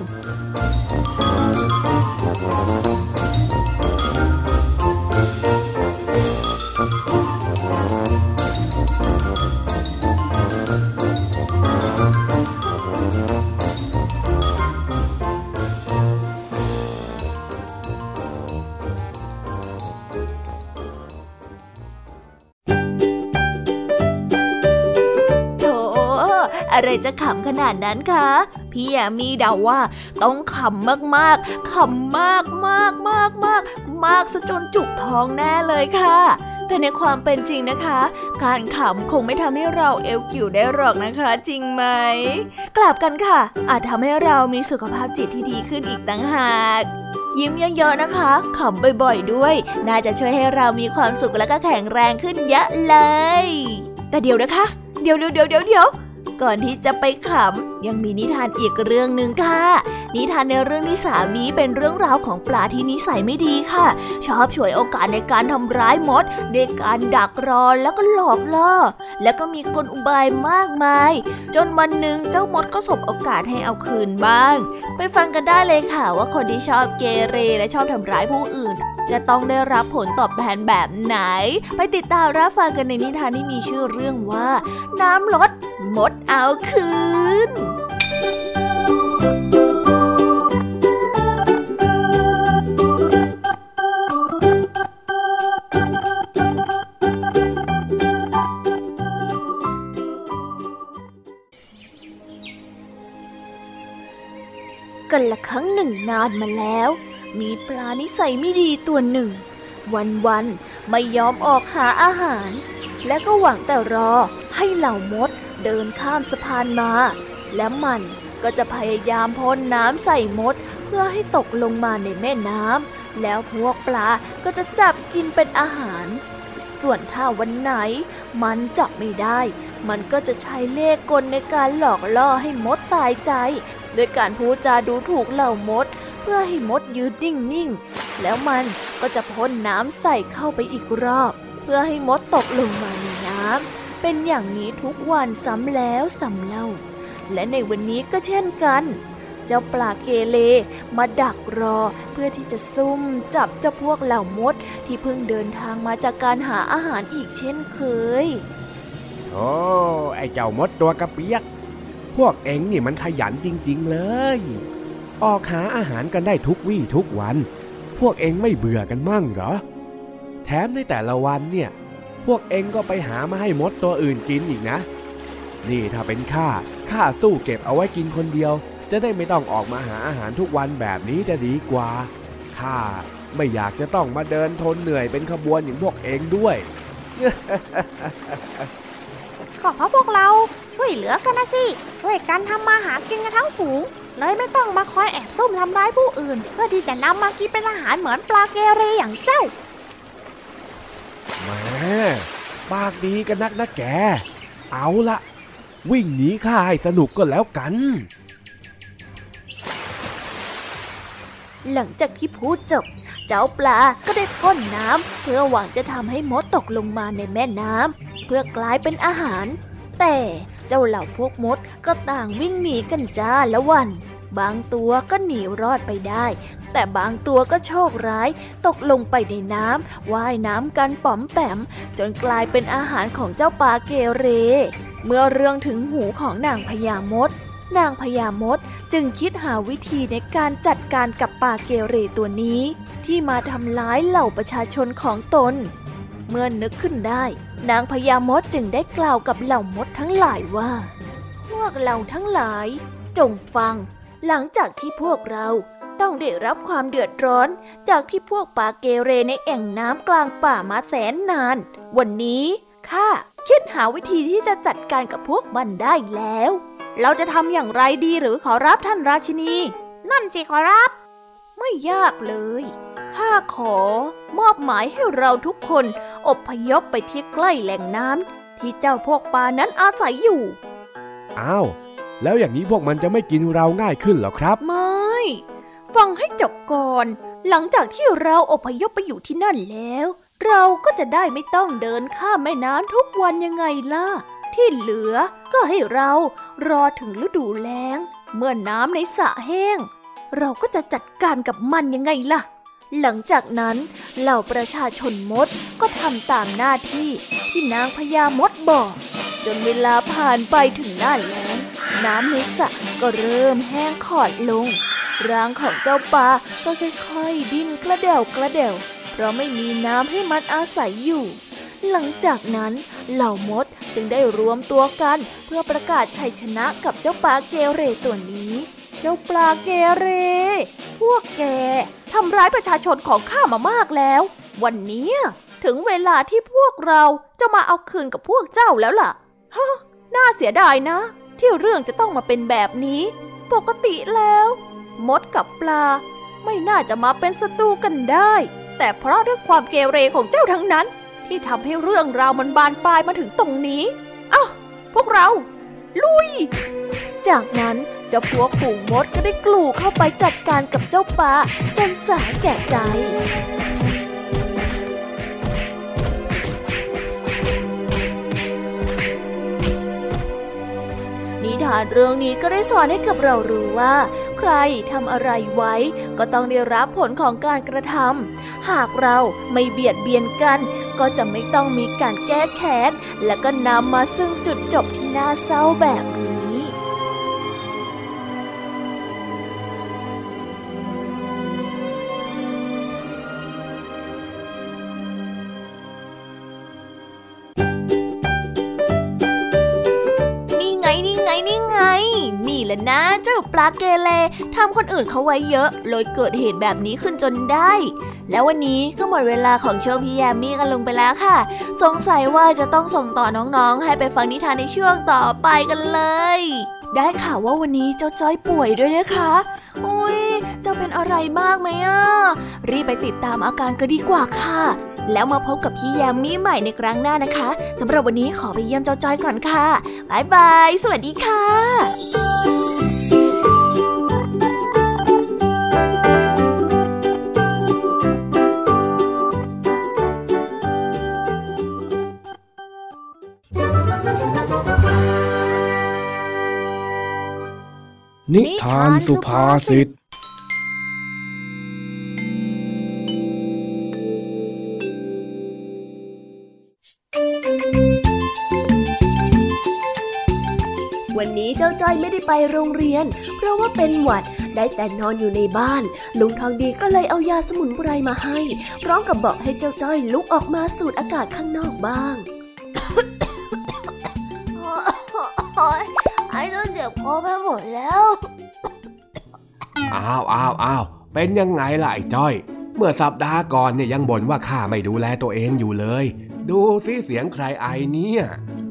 จะขำขนาดนั้นคะ พี่แยมีเดาว่า ต้องขำมากๆขำมากมากมากมากมากซะจนจุกท้องแน่เลยค่ะ แต่ในความเป็นจริงนะคะ การขำคงไม่ทำให้เราเอวกิ่วได้หรอกนะคะ จริงไหม กลับกันค่ะ อาจทำให้เรามีสุขภาพจิตที่ดีขึ้นอีกต่างหากยิ้มเยอะๆนะคะ ขำบ่อยๆด้วย น่าจะช่วยให้เรามีความสุขและก็แข็งแรงขึ้นเยอะเลย แต่เดี๋ยวนะคะ เดี๋ยวเดี๋ยวเดี๋ยวเดี๋ยว ก่อนที่จะไปขำ ยังมีนิทานอีกเรื่องหนึ่งค่ะ นิทานในเรื่องที่สามนี้เป็นเรื่องราวของปลาที่นิสัยไม่ดีค่ะ ชอบฉวยโอกาสในการทำร้ายมดด้วยการดักรอแล้วก็หลอกล่อ แล้วก็มีกลอุบายมากมาย จนวันหนึ่งเจ้ามดก็สบโอกาสให้เอาคืนบ้าง ไปฟังกันได้เลยค่ะว่าคนที่ชอบเกเรและชอบทำร้ายผู้อื่น จะต้องได้รับผลตอบแทนแบบไหน ไปติดตามรับฟังกันในนิทานที่มีชื่อเรื่องว่า น้ำลดมดเอาคืนกันละครั้งหนึ่งนานมาแล้ว มีปลานิสัยไม่ดีตัวหนึ่ง วันๆไม่ยอมออกหาอาหาร และก็หวังแต่รอให้เหล่ามดเดินข้ามสะพานมา และมันก็จะพยายามพ่นน้ำใส่มด เพื่อให้ตกลงมาในแม่น้ำแล้วพวกปลาก็จะจับกินเป็นอาหาร ส่วนถ้าวันไหน มันจับไม่ได้ มันก็จะใช้เล่ห์กลในการหลอกล่อให้มดตายใจ โดยการพูดจาดูถูกเหล่ามด เพื่อให้มดยืนนิ่งๆ แล้วมันก็จะพ่นน้ำใส่เข้าไปอีกรอบ เพื่อให้มดตกลงมาในน้ำเป็นอย่างนี้ทุกวันซ้ำแล้วซ้ำเล่า และในวันนี้ก็เช่นกัน เจ้าปลาเกเลมาดักรอเพื่อที่จะซุ่มจับเจ้าพวกเหล่ามดที่เพิ่งเดินทางมาจากการหาอาหารอีกเช่นเคย โอ้ไอเจ้ามดตัวกระเปียก พวกเอ็งนี่มันขยันจริง ๆ เลย ออกหาอาหารกันได้ทุกวี่ทุกวัน พวกเองไม่เบื่อกันมั่งเหรอ แถมในแต่ละวันเนี่ย พวกเองก็ไปหามาให้มดตัวอื่นกินอีกนะ นี่ถ้าเป็นข้า ข้าสู้เก็บเอาไว้กินคนเดียว จะได้ไม่ต้องออกมาหาอาหารทุกวันแบบนี้จะดีกว่า ข้าไม่อยากจะต้องมาเดินทนเหนื่อยเป็นขบวนอย่างพวกเองด้วย ก็เพราะพวกเราช่วยเหลือกันนะสิ ช่วยกันทำมาหากินกันทั้งฝูง เลยไม่ต้องมาคอยแอบซุ่มทำร้ายผู้อื่น เพื่อที่จะนำมากินเป็นอาหารเหมือนปลาเกเรอย่างเจ้าแหมปากดีกันนักนะแก เอาละวิ่งหนีข้าให้สนุกก็แล้วกัน หลังจากที่พูดจบ เจ้าปลาก็ได้พ่นน้ำเพื่อหวังจะทำให้มดตกลงมาในแม่น้ำเพื่อกลายเป็นอาหาร แต่เจ้าเหล่าพวกมดก็ต่างวิ่งหนีกันจ้าละวัน บางตัวก็หนีรอดไปได้ แต่บางตัวก็โชคร้าย ตกลงไปในน้ำว่ายน้ำกันป๋อมแปม จนกลายเป็นอาหารของเจ้าปลาเกเร เมื่อเรื่องถึงหูของนางพญามดนางพญามดจึงคิดหาวิธีในการจัดการกับปลาเกเรตัวนี้ ที่มาทำร้ายเหล่าประชาชนของตน เมื่อนึกขึ้นได้ นางพญามดจึงได้กล่าวกับเหล่ามดทั้งหลายว่า พวกเราทั้งหลาย จงฟัง หลังจากที่พวกเราต้องได้รับความเดือดร้อนจากที่พวกปลาเกเรในแอ่งน้ำกลางป่ามาแสนนาน วันนี้ข้าคิดหาวิธีที่จะจัดการกับพวกมันได้แล้ว เราจะทำอย่างไรดีหรือขอรับท่านราชินี นั่นสิขอรับ ไม่ยากเลย ข้าขอมอบหมายให้เราทุกคนอบพยพไปที่ใกล้แหล่งน้ำที่เจ้าพวกปลานั้นอาศัยอยู่ อ้าว แล้วอย่างนี้พวกมันจะไม่กินเราง่ายขึ้นเหรอครับ ไม่ ฟังให้จบก่อน หลังจากที่เราอพยพไปอยู่ที่นั่นแล้ว เราก็จะได้ไม่ต้องเดินข้ามแม่น้ำทุกวันยังไงล่ะ ที่เหลือก็ให้เรารอถึงฤดูแล้ง เมื่อน้ำในสระแห้ง เราก็จะจัดการกับมันยังไงล่ะ หลังจากนั้นเหล่าประชาชนมดก็ทำตามหน้าที่ที่นางพญามดบอก จนเวลาผ่านไปถึงหน้าแล้งน้ำในสระก็เริ่มแห้งขอดลง ร่างของเจ้าปลาก็ค่อยๆ ดิ้นกระเดวกระเดวเพราะไม่มีน้ำให้มันอาศัยอยู่ หลังจากนั้นเหล่ามดจึงได้รวมตัวกันเพื่อประกาศชัยชนะกับเจ้าปลาเกเรตัวนี้ เจ้าปลาเกเร พวกแกทำร้ายประชาชนของข้ามามากแล้ว วันนี้ถึงเวลาที่พวกเราจะมาเอาคืนกับพวกเจ้าแล้วล่ะ ฮะ น่าเสียดายนะ ที่เรื่องจะต้องมาเป็นแบบนี้ ปกติแล้ว มดกับปลา ไม่น่าจะมาเป็นศัตรูกันได้ แต่เพราะด้วยความเกเรของเจ้าทั้งนั้น ที่ทำให้เรื่องราวมันบานปลายมาถึงตรงนี้ เอ้า พวกเรา ลุย จากนั้น จ้าพวกฝูงมดก็ได้กลูเข้าไปจัดการกับเจ้าปลาจนสาแก่ใจนิทานเรื่องนี้ก็ได้สอนให้กับเรารู้ว่า ใครทำอะไรไว้ ก็ต้องได้รับผลของการกระทำหากเราไม่เบียดเบียนกัน ก็จะไม่ต้องมีการแก้แค้น และก็นำมาซึ่งจุดจบที่น่าเศร้าแบบนี้ นะเจ้าปลาเกเรทำคนอื่นเขาไว้เยอะ เลยเกิดเหตุแบบนี้ขึ้นจนได้ แล้ววันนี้ก็หมดเวลาของช่วงพี่แยมมี่กันลงไปแล้วค่ะ สงสัยว่าจะต้องส่งต่อน้องๆ ให้ไปฟังนิทานในช่วงต่อไปกันเลย ได้ข่าวว่าวันนี้เจ้าจ้อยป่วยด้วยนะคะอุ้ยจะเป็นอะไรมากไหมอะ รีบไปติดตามอาการก็ดีกว่าค่ะ แล้วมาพบกับพี่แยมมี่ใหม่ในครั้งหน้านะคะสำหรับวันนี้ขอไปเยี่ยมเจ้าจ้อยก่อนค่ะบายบาย สวัสดีค่ะ นิทานสุภาษิต วันนี้เจ้าจ้อยไม่ได้ไปโรงเรียน เพราะว่าเป็นหวัดได้แต่นอนอยู่ในบ้าน ลุงทองดีก็เลยเอายาสมุนไพรมาให้ พร้อมกับบอกให้เจ้าจ้อยลุกออกมาสูดอากาศข้างนอกบ้าง จ็บคอไปหมดแล้วอ้าวอ้าวอ้าวเป็นยังไงล่ะไอ้จ้อย เมื่อสัปดาห์ก่อนเนี่ยยังบ่นว่าข้าไม่ดูแลตัวเองอยู่เลย ดูสิเสียงใครไอเนี่ย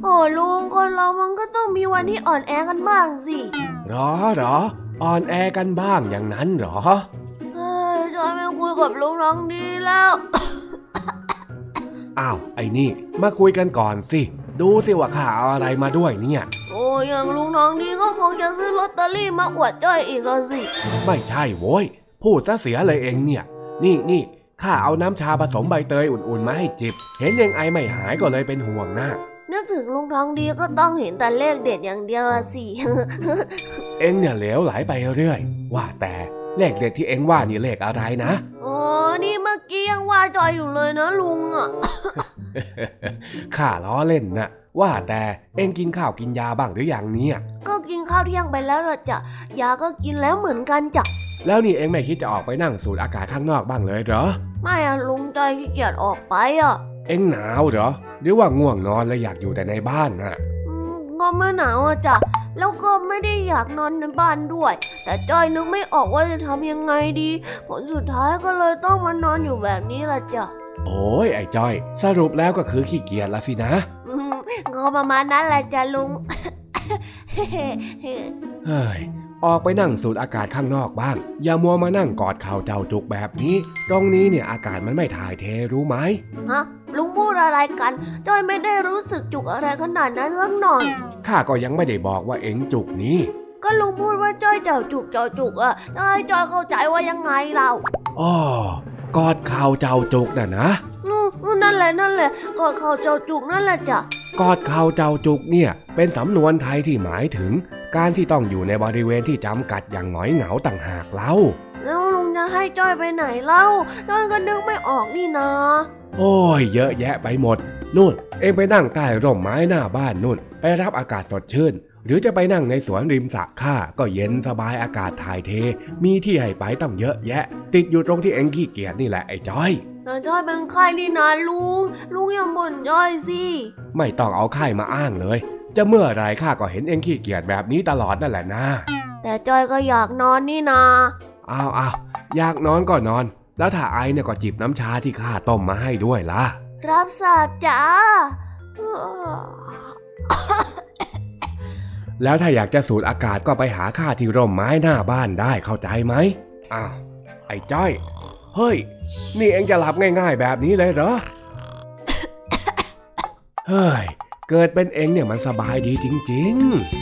โอ้ลุงคนเรามันก็ต้องมีวันที่อ่อนแอกันบ้างสิหรอหรอ อ่อนแอกันบ้างอย่างนั้นหรอเฮ้ยจอยไม่คุยกับลุงน้องดีแล้วอ้าวไอ้นี่ มาคุยกันก่อนสิ ดูสิว่าข้าเอาอะไรมาด้วยเนี่ยโอ้ยอย่างลุงน้องดีก็คงจะซื้อลอตเตอรี่มาอวดจ้อยอีกแล้วสิ ไม่ใช่โว้ย พูดซะเสียเลยเองเนี่ย นี่นี่ข้าเอาน้ำชาผสมใบเตยอุ่นๆมาให้จิบ เห็นยังไอไม่หายก็เลยเป็นห่วงนะนึกถึงลุงทองดีก็ต้องเห็นแต่เลขเด็ดอย่างเดียวอะสิ เองเนี่ยเหลวไหลไปเรื่อย ว่าแต่เลขเด็ดที่เองว่านี่เลขอะไรนะโอ้นี่เมื่อกี้ยังว่าจอยอยู่เลยนะลุงอะ ข้าล้อเล่นนะว่าแต่เองกินข้าวกินยาบ้างหรือยังเนี่ยก็กินข้าวเที่ยงไปแล้วละจ้ะยาก็กินแล้วเหมือนกันจ้ะแล้วนี่เองไม่คิดจะออกไปนั่งสูดอากาศข้างนอกบ้างเลยเหรอ ไม่อะลุงจอยขี้เกียจออกไปอะเองหนาวเหรอ หรือว่าง่วงนอนเลยอยากอยู่แต่ในบ้านน่ะอืมก็ไม่หนาวอะจ้ะแล้วก็ไม่ได้อยากนอนในบ้านด้วย แต่จอยนึกไม่ออกว่าจะทำยังไงดี ผลสุดท้ายก็เลยต้องมานอนอยู่แบบนี้ละจ้ะ โอ้ยไอ้จ้อย สรุปแล้วก็คือขี้เกียจละสินะอืมก็ประมาณนั้นแหละจ้ะลุงเฮ้ยออกไปนั่งสูดอากาศข้างนอกบ้าง อย่ามัวมานั่งกอดเข่าเจ้าจุกแบบนี้ ตรงนี้เนี่ยอากาศมันไม่ถ่ายเทรู้ไหมฮะลุงพูดอะไรกันจอยไม่ได้รู้สึกจุกอะไรขนาดนั้นสักหน่อยข้าก็ยังไม่ได้บอกว่าเอ็งจุกนี้ ก็ลุงพูดว่าจ้อยเจ้าจุกเจ้าจุกอะจอยจอยเข้าใจว่ายังไงเราอ้อ กอดเข่าเจ้าจุกน่ะนะอืมนั่นแหละนั่นแหละก็เขาเจ้าจุกนั่นแหละจ้ะกอดเข่าเจ้าจุกเนี่ย เป็นสำนวนไทยที่หมายถึง การที่ต้องอยู่ในบริเวณที่จำกัดอย่างหงอยเหงาต่างหากเล่าแล้วลุงจะให้จ้อยไปไหนเล่าจ้อยก็นึกไม่ออกนี่นะโอ้ยเยอะแยะไปหมดนู่น เองไปนั่งใต้ร่มไม้หน้าบ้านนู่น ไปรับอากาศสดชื่น หรือจะไปนั่งในสวนริมสระข้าก็เย็นสบายอากาศถ่ายเท มีที่ให้ไปตั้งเยอะแยะ ติดอยู่ตรงที่เองขี้เกียจนี่แหละไอ้จ้อยแต่จ้อยเป็นใครนี่นะลุงลุงอย่าบ่นจ้อยสิไม่ต้องเอาไข้มาอ้างเลย จะเมื่อไรข้าก็เห็นเองขี้เกียจแบบนี้ตลอดนั่นแหละนะ แต่จ้อยก็อยากนอนนี่นะอ้าวอ้าวอยากนอนก็นอน แล้วถ้าไอเนี่ยก็จิบน้ำชาที่ข้าต้มมาให้ด้วยล่ะ รับทราบจ้า แล้วถ้าอยากจะสูดอากาศก็ไปหาข้าที่ร่มไม้หน้าบ้านได้เข้าใจไหมอ้าวไอ้จ้อย เฮ้ย นี่เองจะหลับง่ายๆแบบนี้เลยเหรอ เฮ้ย เกิดเป็นเองเนี่ยมันสบายดีจริง ๆ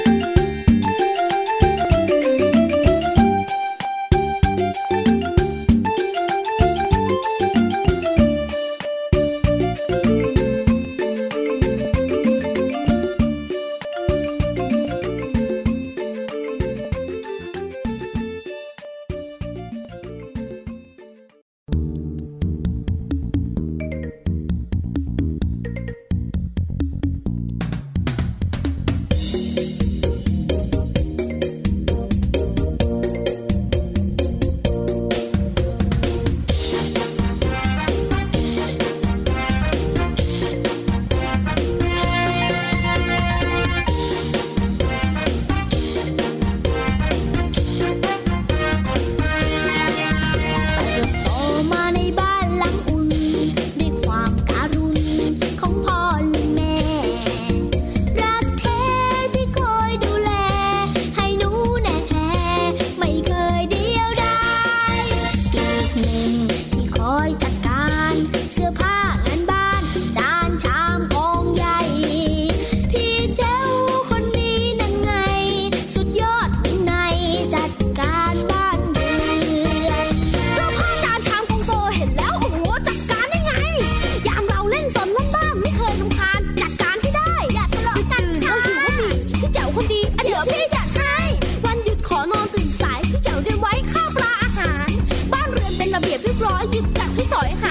สอยหา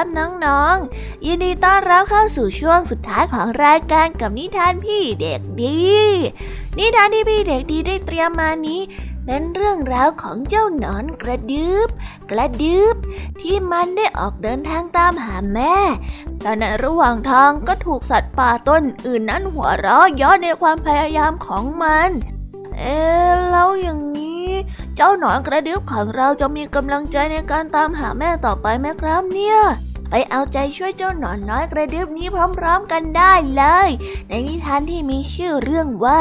ครับน้องๆ ยินดีต้อนรับเข้าสู่ช่วงสุดท้ายของรายการกับนิทานพี่เด็กดี นิทานที่พี่เด็กดีได้เตรียมมานี้ เป็นเรื่องราวของเจ้าหนอนกระดึบกระดึบที่มันได้ออกเดินทางตามหาแม่ แต่ในระหว่างทางก็ถูกสัตว์ป่าต้นอื่นนั้นหัวเราะย้อนในความพยายามของมัน เอ๊แล้วอย่างนี้เจ้าหนอนกระดึ๊บของเราจะมีกำลังใจในการตามหาแม่ต่อไปไหมครับเนี่ย ไปเอาใจช่วยเจ้าหนอนน้อยกระดึบนี้พร้อมๆกันได้เลย ในนิทานที่มีชื่อเรื่องว่า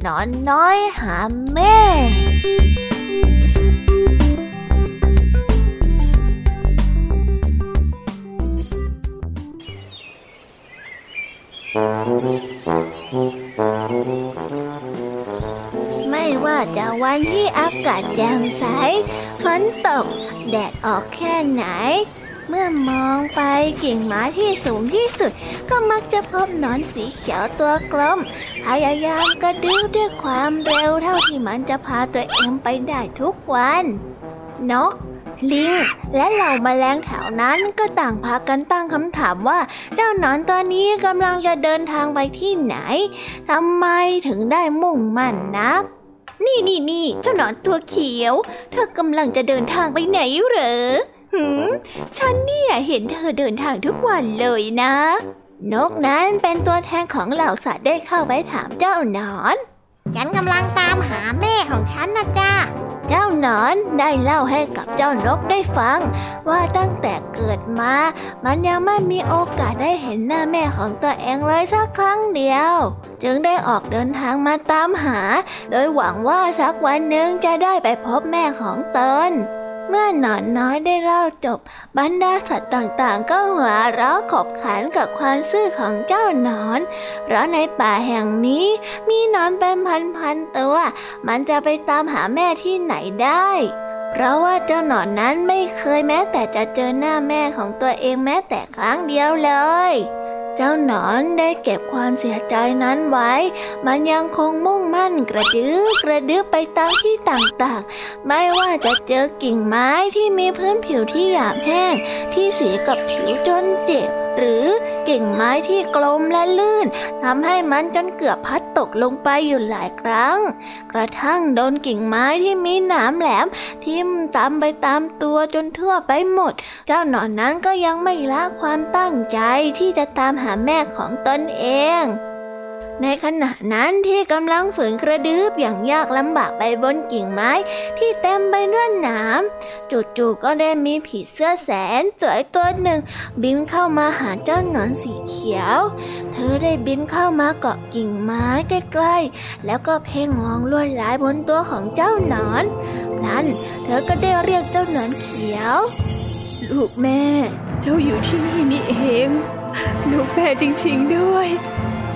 หนอนน้อยหาแม่ไม่ว่าจะวันที่อากาศแจ่มใสฝนตก แดดออกแค่ไหน เมื่อมองไปกิ่งไม้ที่สูงที่สุด ก็มักจะพบหนอนสีเขียวตัวกลม พยายามกระดิ้วด้วยความเร็วเท่าที่มันจะพาตัวเองไปได้ทุกวัน นกลิงและเหล่ามาแมลงแถวนั้นก็ต่างพากันตั้งคำถามว่า เจ้าหนอนตัวนี้กำลังจะเดินทางไปที่ไหนทำไมถึงได้มุ่งมั่นนัก นี่นี่นี่เจ้าหนอนตัวเขียว เธอกำลังจะเดินทางไปไหนเหรอ หืมฉันเนี่ยเห็นเธอเดินทางทุกวันเลยนะ นกนั้นเป็นตัวแทนของเหล่าสัตว์ได้เข้าไปถามเจ้าหนอน ฉันกำลังตามหาแม่ของฉันนะจ้าเจ้าหนอนได้เล่าให้กับเจ้านกได้ฟัง ว่าตั้งแต่เกิดมา มันยังไม่มีโอกาสได้เห็นหน้าแม่ของตัวเองเลยสักครั้งเดียว จึงได้ออกเดินทางมาตามหา โดยหวังว่าสักวันหนึ่งจะได้ไปพบแม่ของตน เมื่อหนอนน้อยได้เล่าจบบรรดาสัตว์ต่างๆ ก็หัวเราะขบขันกับความซื่อของเจ้าหนอน เพราะในป่าแห่งนี้มีหนอนเป็นพันๆตัว มันจะไปตามหาแม่ที่ไหนได้ เพราะว่าเจ้าหนอนนั้นไม่เคยแม้แต่จะเจอหน้าแม่ของตัวเองแม้แต่ครั้งเดียวเลย เจ้าหนอนได้เก็บความเสียใจนั้นไว้ มันยังคงมุ่งมั่นกระดื้อกระดื้อไปตามที่ต่างๆ ไม่ว่าจะเจอกิ่งไม้ที่มีพื้นผิวที่หยาบแห้งที่สีกับผิวจนเจ็บ หรือกิ่งไม้ที่กลมและลื่นทำให้มันจนเกือบพัดตกลงไปอยู่หลายครั้ง กระทั่งโดนกิ่งไม้ที่มีหนามแหลม ทิ่มตามไปตามตัวจนทั่วไปหมด เจ้าหนอนนั้นก็ยังไม่ละความตั้งใจที่จะตามหาแม่ของตนเอง ในขณะนั้นที่กำลังฝืนกระดืบอย่างยากลำบากไปบนกิ่งไม้ที่เต็มไปด้วยหนามจู่ๆก็ได้มีผีเสื้อแสนสวยตัวหนึ่ง บินเข้ามาหาเจ้าหนอนสีเขียว เธอได้บินเข้ามาเกาะกิ่งไม้ใกล้ๆ แล้วก็เพ่งมองลวดลายบนตัวของเจ้าหนอนนั้นเธอก็ได้เรียกเจ้าหนอนเขียว ลูกแม่ เจ้าอยู่ที่นี่นี่เอง ลูกแม่จริงๆด้วย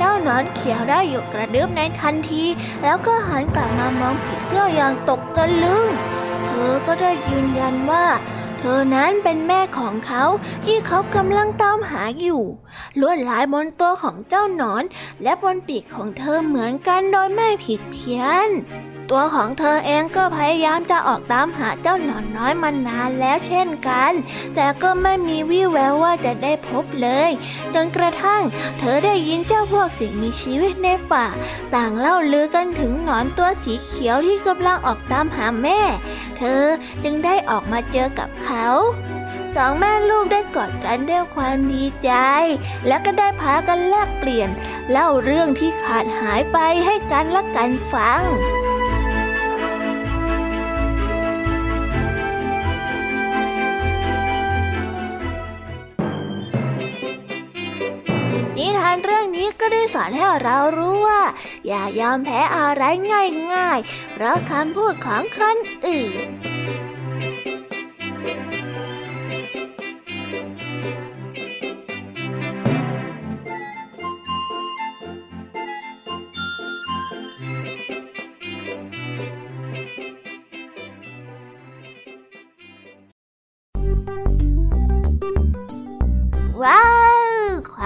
เจ้าหนอนเขียวได้หยุดกระดึบในทันที แล้วก็หันกลับมามองผีเสื้ออย่างตกตะลึง เธอก็ได้ยืนยันว่า เธอนั้นเป็นแม่ของเขาที่เขากำลังตามหาอยู่ลวดลายบนตัวของเจ้าหนอน และบนปีกของเธอเหมือนกันโดยไม่ผิดเพี้ยน ตัวของเธอเองก็พยายามจะออกตามหาเจ้าหนอนน้อยมานานแล้วเช่นกัน แต่ก็ไม่มีวี่แววว่าจะได้พบเลยจนกระทั่ง เธอได้ยินเจ้าพวกสิ่งมีชีวิตในป่า ต่างเล่าลือกันถึงหนอนตัวสีเขียวที่กำลังออกตามหาแม่ เธอจึงได้ออกมาเจอกับเขาสองแม่ลูกได้กอดกันด้วยความดีใจ แล้วก็ได้พากันแลกเปลี่ยน เล่าเรื่องที่ขาดหายไปให้กันและกันฟัง นิทานเรื่องนี้ก็ได้สอนให้เรารู้ว่า อย่ายอมแพ้อะไรง่ายๆ เพราะคำพูดของคนอื่น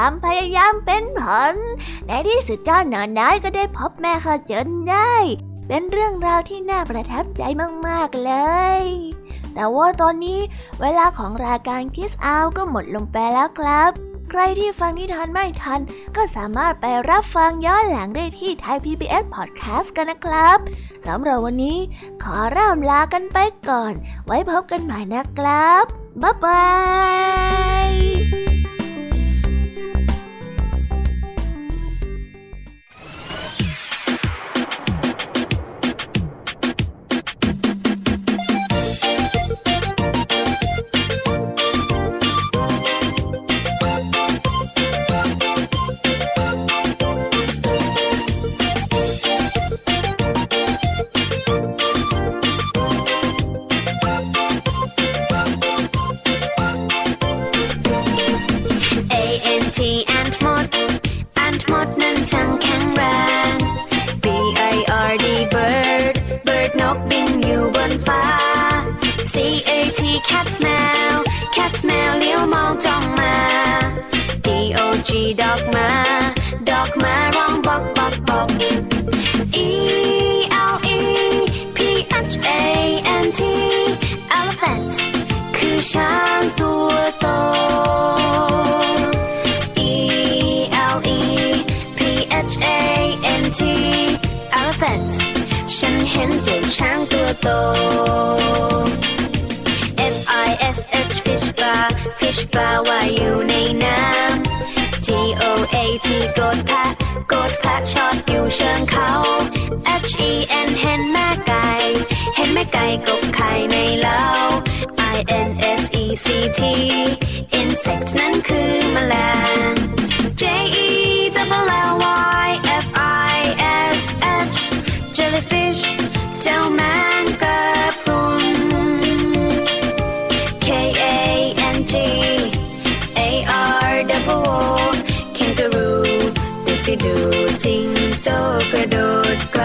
ความพยายามเป็นผล ในที่สุดเจ้าหนอนน้อยก็ได้พบแม่เขาจนได้ เป็นเรื่องราวที่น่าประทับใจมากๆเลย แต่ว่าตอนนี้เวลาของรายการคิสอาก็หมดลงไปแล้วครับ ใครที่ฟังนิทานไม่ทัน ก็สามารถไปรับฟังย้อนหลังได้ที่ไทย PBS Podcast กันนะครับสำหรับวันนี้ ขอร่ำลากันไปก่อน ไว้พบกันใหม่นะครับบ๊ายบาย สิดูจริงโจกระโดดไกล